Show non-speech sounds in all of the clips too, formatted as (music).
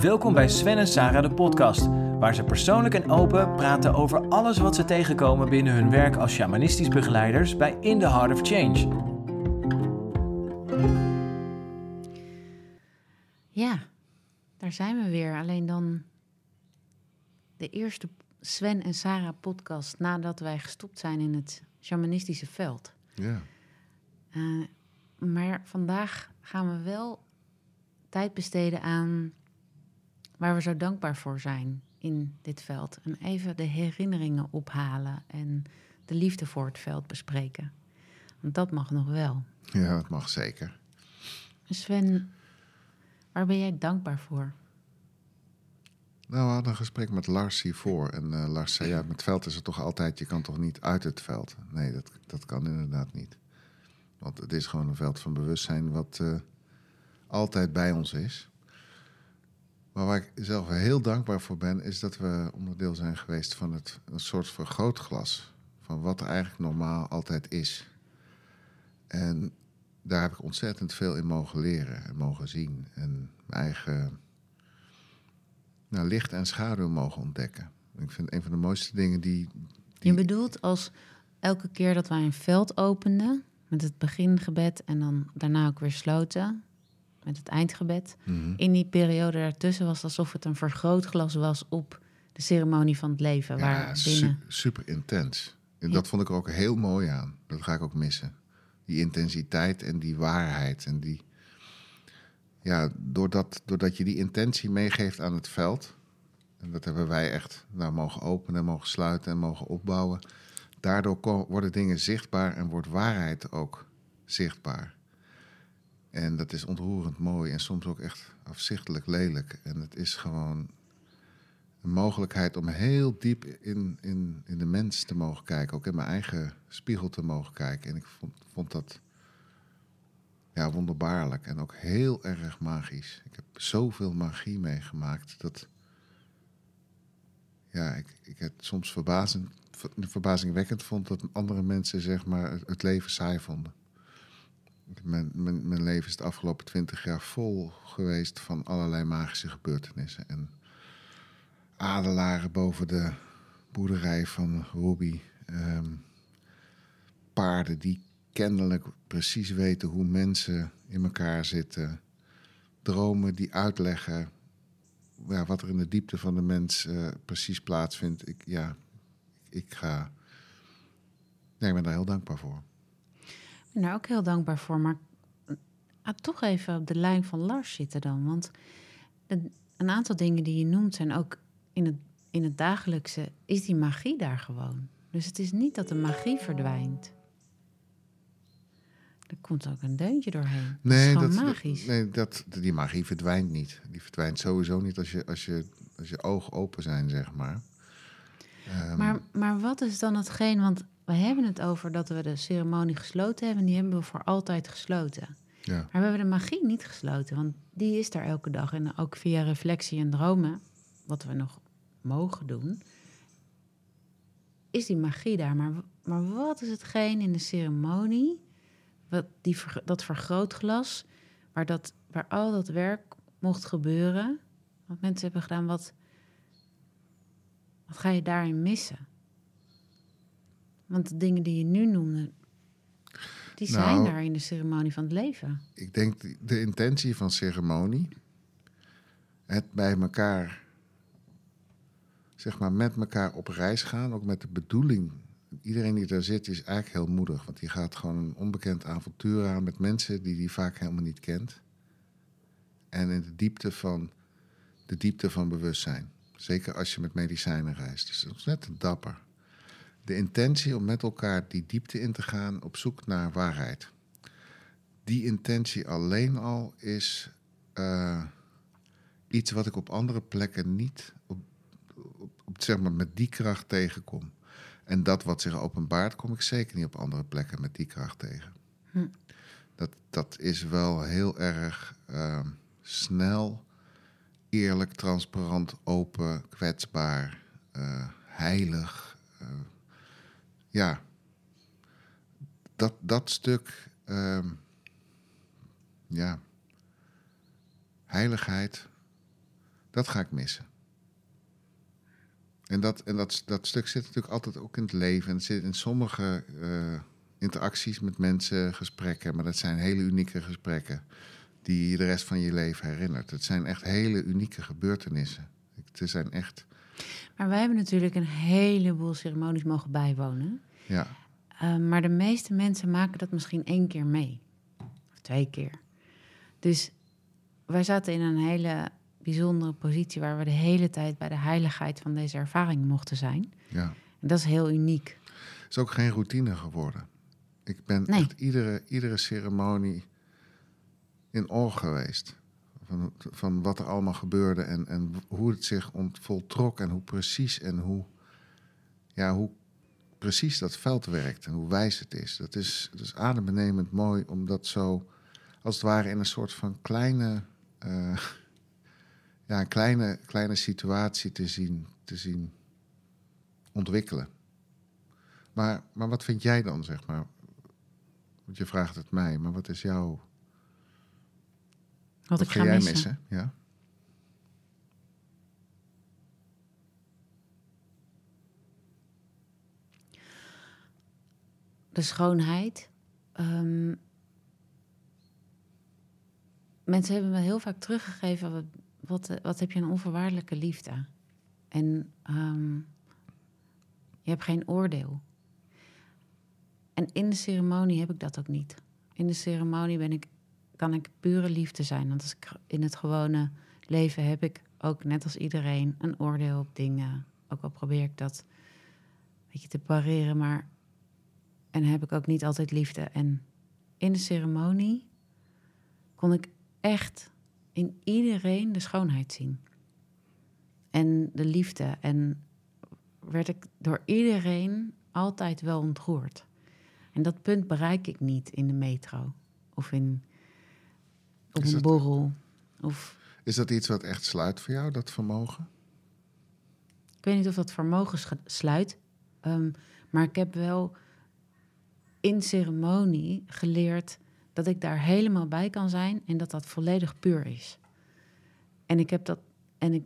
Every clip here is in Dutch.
Welkom bij Sven en Sarah de podcast, waar ze persoonlijk en open praten over alles wat ze tegenkomen binnen hun werk als shamanistisch begeleiders bij In the Heart of Change. Ja, daar zijn we weer. Alleen dan de eerste Sven en Sarah podcast nadat wij gestopt zijn in het shamanistische veld. Ja. Uh, maar vandaag gaan we wel tijd besteden aan waar we zo dankbaar voor zijn in dit veld. En even de herinneringen ophalen en de liefde voor het veld bespreken. Want dat mag nog wel. Ja, dat mag zeker. Sven, waar ben jij dankbaar voor? Nou, we hadden een gesprek met Lars hiervoor. En uh, Lars zei, ja, met veld is het toch altijd... je kan toch niet uit het veld? Nee, dat, dat kan inderdaad niet. Want het is gewoon een veld van bewustzijn... wat uh, altijd bij ons is. Maar waar ik zelf heel dankbaar voor ben... is dat we onderdeel zijn geweest van het, een soort vergrootglas... van wat eigenlijk normaal altijd is. En daar heb ik ontzettend veel in mogen leren en mogen zien. En mijn eigen nou, licht en schaduw mogen ontdekken. Ik vind een van de mooiste dingen die, die... Je bedoelt als elke keer dat wij een veld openden met het begingebed en dan daarna ook weer sloten met het eindgebed. Mhm. In die periode daartussen was het alsof het een vergrootglas was op de ceremonie van het leven. Ja, waar su- binnen... super intens. En Ja. dat vond ik er ook heel mooi aan. Dat ga ik ook missen. Die intensiteit en die waarheid. En die... Ja, doordat, doordat je die intentie meegeeft aan het veld... en dat hebben wij echt nou, mogen openen en mogen sluiten en mogen opbouwen... daardoor worden dingen zichtbaar en wordt waarheid ook zichtbaar. En dat is ontroerend mooi en soms ook echt afzichtelijk lelijk. En het is gewoon een mogelijkheid om heel diep in, in, in de mens te mogen kijken. Ook in mijn eigen spiegel te mogen kijken. En ik vond, vond dat ja, wonderbaarlijk en ook heel erg magisch. Ik heb zoveel magie meegemaakt dat... Ja, ik, ik het soms verbazend, ver- verbazingwekkend vond dat andere mensen zeg maar, het leven saai vonden. Mijn, leven is de afgelopen twintig jaar vol geweest van allerlei magische gebeurtenissen. En adelaren boven de boerderij van Ruby. Ehm, paarden die kennelijk precies weten hoe mensen in elkaar zitten. Dromen die uitleggen wat er in de diepte van de mens eh, precies plaatsvindt. Ik, ja, ik ga. Ik ben daar heel dankbaar voor. Ik ben daar ook heel dankbaar voor. Maar ah, toch even op de lijn van Lars zitten dan. Want een, een aantal dingen die je noemt zijn ook in het, in het dagelijkse... is die magie daar gewoon. Dus het is niet dat de magie verdwijnt. Er komt ook een deuntje doorheen. dat is magisch. nee dat, die magie verdwijnt niet. Die verdwijnt sowieso niet als je, als je, als je ogen open zijn, zeg maar. Ehm, Maar, maar wat is dan hetgeen? Want we hebben het over dat we de ceremonie gesloten hebben. En die hebben we voor altijd gesloten. ja. Maar we hebben de magie niet gesloten, want die is daar elke dag. En ook via reflectie en dromen, wat we nog mogen doen, is die magie daar. Maar, maar wat is hetgeen in de ceremonie, wat die, dat vergrootglas, waar, dat, waar al dat werk mocht gebeuren, wat mensen hebben gedaan, wat, wat ga je daarin missen? Want de dingen die je nu noemde, die zijn Nou, daar in de ceremonie van het leven. Ik denk de- intentie van ceremonie, het bij elkaar, zeg maar met elkaar op reis gaan, ook met de bedoeling. Iedereen die daar zit is eigenlijk heel moedig, want die gaat gewoon een onbekend avontuur aan met mensen die die vaak helemaal niet kent. En in de diepte van, de diepte van bewustzijn. Zeker als je met medicijnen reist. Dus dat is net dapper. De intentie om met elkaar die diepte in te gaan op zoek naar waarheid die intentie alleen al is eh, iets wat ik op andere plekken niet op, op, op, zeg maar met die kracht tegenkom. En dat wat zich openbaart, kom ik zeker niet op andere plekken met die kracht tegen. Hm. Dat, dat is wel heel erg eh, snel, eerlijk, transparant, open, kwetsbaar, eh, heilig. eh, ja, dat, dat stuk. ehm, ja, heiligheid, Dat ga ik missen. En, dat, en dat, dat stuk zit natuurlijk altijd ook in het leven. En het zit in sommige eh, interacties met mensen, gesprekken. Maar dat zijn hele unieke gesprekken die je de rest van je leven herinnert. Het zijn echt hele unieke gebeurtenissen. Het zijn echt... Maar wij hebben natuurlijk een heleboel ceremonies mogen bijwonen. Ja, Uh, maar de meeste mensen maken dat misschien één keer mee. Of twee keer. Dus wij zaten in een hele bijzondere positie... waar we de hele tijd bij de heiligheid van deze ervaring mochten zijn. ja. En dat is heel uniek. Het is ook geen routine geworden. Ik ben Nee. echt iedere, iedere ceremonie in oor geweest. Van, wat er allemaal gebeurde en, en hoe het zich voltrok en hoe precies en hoe, ja, hoe precies dat veld werkt en hoe wijs het is. Dat is, dat is adembenemend mooi om dat zo als het ware in een soort van kleine, eh, (laughs) ja, een kleine, kleine situatie te zien, te zien ontwikkelen. Maar, maar wat vind jij dan, zeg maar? Want je vraagt het mij, maar wat is jouw... Wat, ik ga ga jij missen. missen? Ja? de schoonheid. Ehm, mensen hebben me heel vaak teruggegeven: wat, wat, wat heb je een onvoorwaardelijke liefde? En ehm, je hebt geen oordeel. En in de ceremonie heb ik dat ook niet. In de ceremonie ben ik, kan ik pure liefde zijn. Want als ik in het gewone leven heb ik ook, net als iedereen, een oordeel op dingen. Ook al probeer ik dat een beetje te pareren, maar en heb ik ook niet altijd liefde. En in de ceremonie kon ik echt in iedereen de schoonheid zien. En de liefde. En werd ik door iedereen altijd wel ontroerd. En dat punt bereik ik niet in de metro. Of in, op Is een borrel. Of Is dat iets wat echt sluit voor jou, dat vermogen? Ik weet niet of dat vermogen sluit. ehm, maar ik heb wel in ceremonie geleerd dat ik daar helemaal bij kan zijn en dat dat volledig puur is. En ik heb dat en ik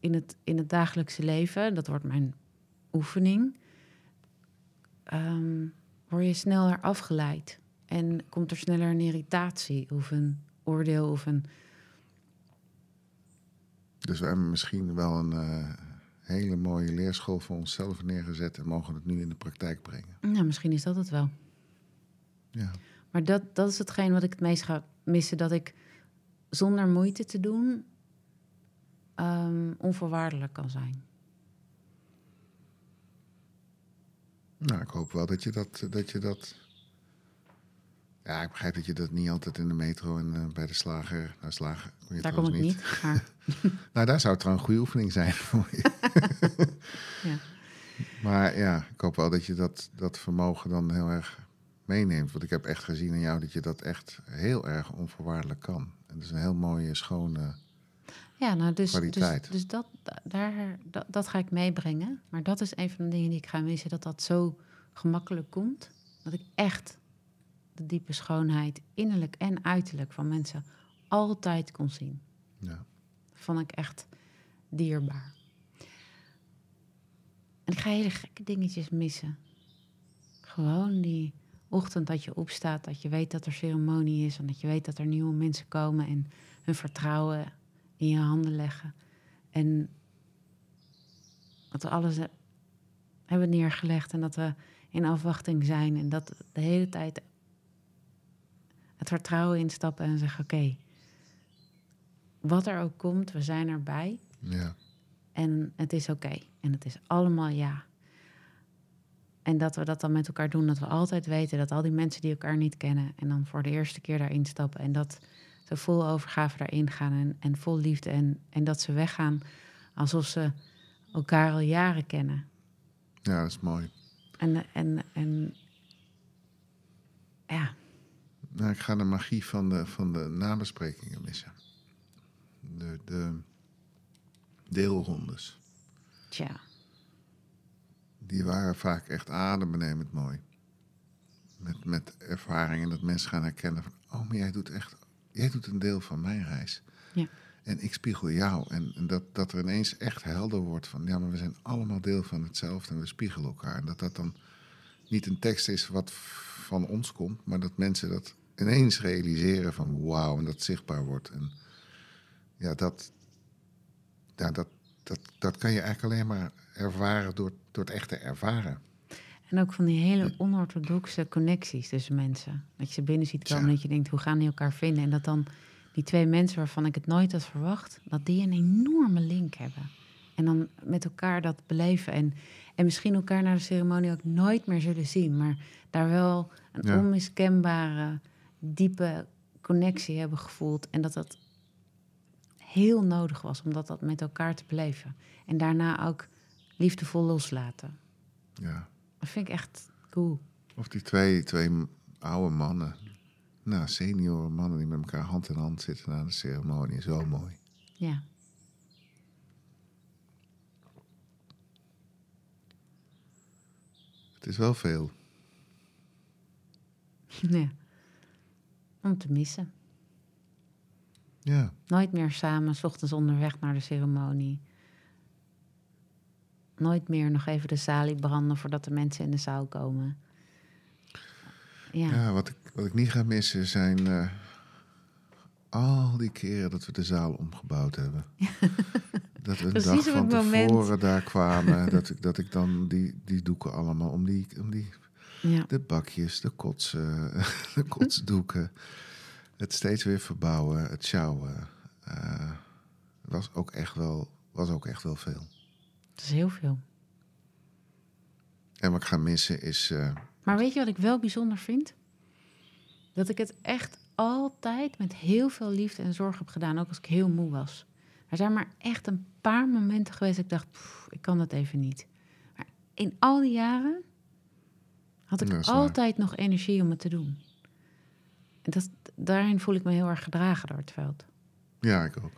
in het, in het dagelijkse leven, dat wordt mijn oefening, ehm, word je sneller afgeleid en komt er sneller een irritatie of een oordeel of een Dus we hebben misschien wel een eh, hele mooie leerschool voor onszelf neergezet... en mogen het nu in de praktijk brengen. nou misschien is dat het wel. Ja, Maar dat, dat is hetgeen wat ik het meest ga missen. Dat ik zonder moeite te doen ehm, onvoorwaardelijk kan zijn. nou, ik hoop wel dat je dat... Dat je dat ja, ik begrijp dat je dat niet altijd in de metro en eh, bij de slager... Nou, slager kon je Daar kom ik niet. Maar (laughs) Nou, daar zou het trouwens een goede oefening zijn (laughs) voor je. (laughs) ja. Maar ja, ik hoop wel dat je dat, dat vermogen dan heel erg meeneemt. Want ik heb echt gezien in jou dat je dat echt heel erg onvoorwaardelijk kan. En dat is een heel mooie, schone... ja, nou, dus, dus, dus dat, daar, dat, dat ga ik meebrengen. Maar dat is een van de dingen die ik ga missen. Dat dat zo gemakkelijk komt. Dat ik echt de diepe schoonheid, innerlijk en uiterlijk, van mensen altijd kon zien. Ja. vond ik echt dierbaar. En ik ga hele gekke dingetjes missen. Gewoon die ochtend dat je opstaat, dat je weet dat er ceremonie is en dat je weet dat er nieuwe mensen komen en hun vertrouwen in je handen leggen. En dat we alles hebben neergelegd en dat we in afwachting zijn en dat de hele tijd het vertrouwen instappen en zeggen: Oké, wat er ook komt, we zijn erbij. ja. En het is oké. En het is allemaal ja. En dat we dat dan met elkaar doen. Dat we altijd weten dat al die mensen die elkaar niet kennen... en dan voor de eerste keer daarin stappen... en dat ze vol overgave daarin gaan en, en vol liefde... En, en dat ze weggaan alsof ze elkaar al jaren kennen. ja, dat is mooi. En, en, en ja, Nou, ik ga de magie van de, van de nabesprekingen missen. De, de deelrondes. tja. Die waren vaak echt adembenemend mooi. Met, met ervaringen dat mensen gaan herkennen van... oh, maar jij doet echt... jij doet een deel van mijn reis. Ja. En ik spiegel jou. En, en dat, dat er ineens echt helder wordt van... ja, maar we zijn allemaal deel van hetzelfde en we spiegelen elkaar. En dat dat dan niet een tekst is wat van ons komt... maar dat mensen dat ineens realiseren van wauw... en dat zichtbaar wordt. En ja, dat, ja, dat, dat, dat kan je eigenlijk alleen maar ervaren door, door het echt te ervaren. En ook van die hele onorthodoxe connecties tussen mensen. Dat je ze binnen ziet komen Ja. dat je denkt, hoe gaan die elkaar vinden? En dat dan die twee mensen waarvan ik het nooit had verwacht... dat die een enorme link hebben. En dan met elkaar dat beleven. En, en misschien elkaar na de ceremonie ook nooit meer zullen zien... maar daar wel een Ja. onmiskenbare, diepe connectie hebben gevoeld. En dat dat heel nodig was om dat, dat met elkaar te beleven. En daarna ook liefdevol loslaten. Ja. Dat vind ik echt cool. Of die twee, twee oude mannen. Nou, senioren mannen die met elkaar hand in hand zitten na de ceremonie. Zo mooi. Ja. Het is wel veel. (laughs) ja. Om te missen. Ja. Nooit meer samen, s ochtends onderweg naar de ceremonie. Nooit meer nog even de salie branden voordat de mensen in de zaal komen. Ja, Ja, wat ik, wat ik niet ga missen zijn eh, al die keren dat we de zaal omgebouwd hebben. (laughs) Dat we een Precies dag van moment. tevoren daar kwamen. dat, ik, dat ik dan die, die doeken allemaal om die, om die ja. de bakjes, de kotsen, (laughs) de kotsdoeken. Het steeds weer verbouwen, het sjouwen. eh, was, ook echt wel, was ook echt wel veel. dat is heel veel. En wat ik ga missen is... eh, Maar weet je wat ik wel bijzonder vind? Dat ik het echt altijd met heel veel liefde en zorg heb gedaan, ook als ik heel moe was. Er zijn maar echt een paar momenten geweest dat ik dacht, "Pff, ik kan dat even niet. Maar in al die jaren had ik waar. altijd nog energie om het te doen. En dat, daarin voel ik me heel erg gedragen door het veld. ja, ik ook.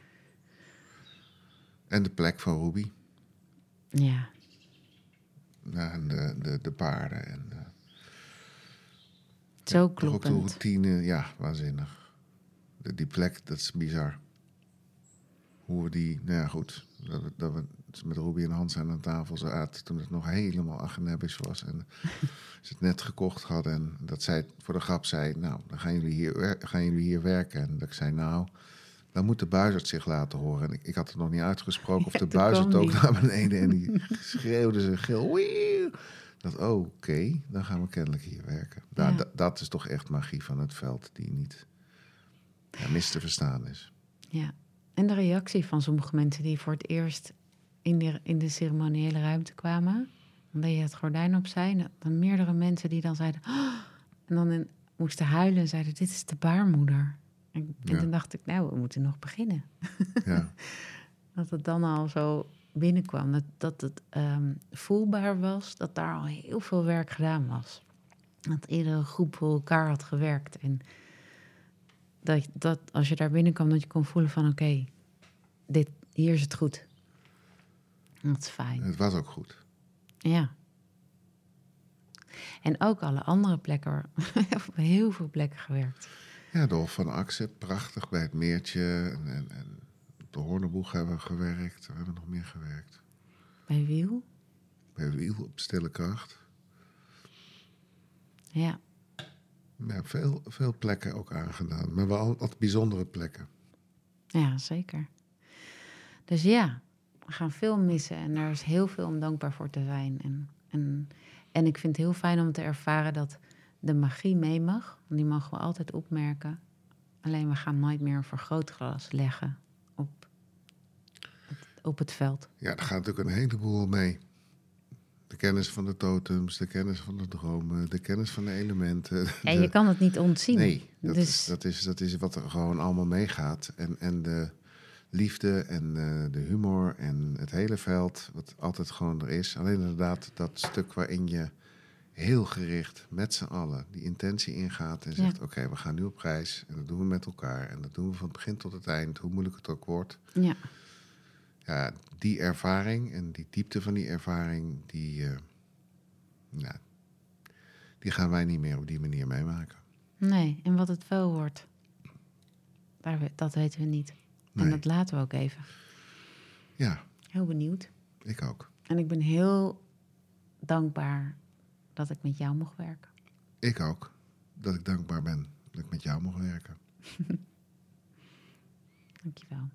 En de plek van Ruby. Ja, Ja, en de, de, de paarden. En de, zo ook de kloppend. routine. Ja, waanzinnig. De, die plek, dat is bizar. Hoe we die... Nou ja, goed. Dat we, dat we met Ruby en Hans aan de tafel zaten... toen het nog helemaal agenebbisch was. En (laughs) ze het net gekocht hadden. En dat zij voor de grap zei... Nou, dan gaan jullie hier, gaan jullie hier werken. En dat ik zei, nou... Dan moet de buizerd zich laten horen. En ik, ik had het nog niet uitgesproken of Ja, (laughs) de buizerd ook naar beneden. En die schreeuwde ze gil. "Wieuw." Dat, oh, oké, dan gaan we kennelijk hier werken. Nou, Ja. dat is toch echt magie van het veld die niet ja, mis te verstaan is. Ja, en de reactie van sommige mensen die voor het eerst in de, in de ceremoniële ruimte kwamen. Omdat je het gordijn opzij. Dan meerdere mensen die dan zeiden... "Oh," en dan in- moesten huilen en zeiden, dit is de baarmoeder. En, toen dacht ik, nou, we moeten nog beginnen. (laughs) Ja, Dat het dan al zo binnenkwam. Dat, dat het ehm, voelbaar was dat daar al heel veel werk gedaan was. Dat iedere groep voor elkaar had gewerkt. En dat, dat als je daar binnenkwam, dat je kon voelen van oké, dit hier is het goed. Dat is fijn. het was ook goed. Ja. En ook alle andere plekken, (laughs) op heel veel plekken gewerkt. Ja, de Hof van Axe, prachtig bij het meertje. En, en, en op de Hoornenboeg hebben we gewerkt. We hebben nog meer gewerkt. Bij Wiel. Bij Wiel op Stille Kracht. Ja. Ja, veel, veel plekken ook aangedaan. Maar wel wat bijzondere plekken. Ja, zeker. Dus ja, we gaan veel missen en er is heel veel om dankbaar voor te zijn. En, en, en ik vind het heel fijn om te ervaren dat de magie mee mag. Want die mogen we altijd opmerken. Alleen we gaan nooit meer een vergrootglas leggen op, het- op het veld. Ja, daar gaat natuurlijk een heleboel mee. De kennis van de totems, de kennis van de dromen, de kennis van de elementen. (laughs) En de- je kan het niet ontzien. Nee, dat, dus is, dat, is, dat is wat er gewoon allemaal meegaat. En, en de liefde en eh, de humor en het hele veld, wat altijd gewoon er is. Alleen inderdaad dat stuk waarin je heel gericht met z'n allen die intentie ingaat en zegt: Ja. Oké, we gaan nu op reis en dat doen we met elkaar. En dat doen we van het begin tot het eind, hoe moeilijk het ook wordt. ja, Ja, die ervaring en die diepte van die ervaring, die, eh, ja, die gaan wij niet meer op die manier meemaken. nee. En wat het wel wordt, daar, dat weten we niet. Nee. En dat laten we ook even. Ja, Heel benieuwd. ik ook. En ik ben heel dankbaar dat ik met jou mocht werken. Ik ook. Dat ik dankbaar ben dat ik met jou mocht werken. (laughs) Dankjewel.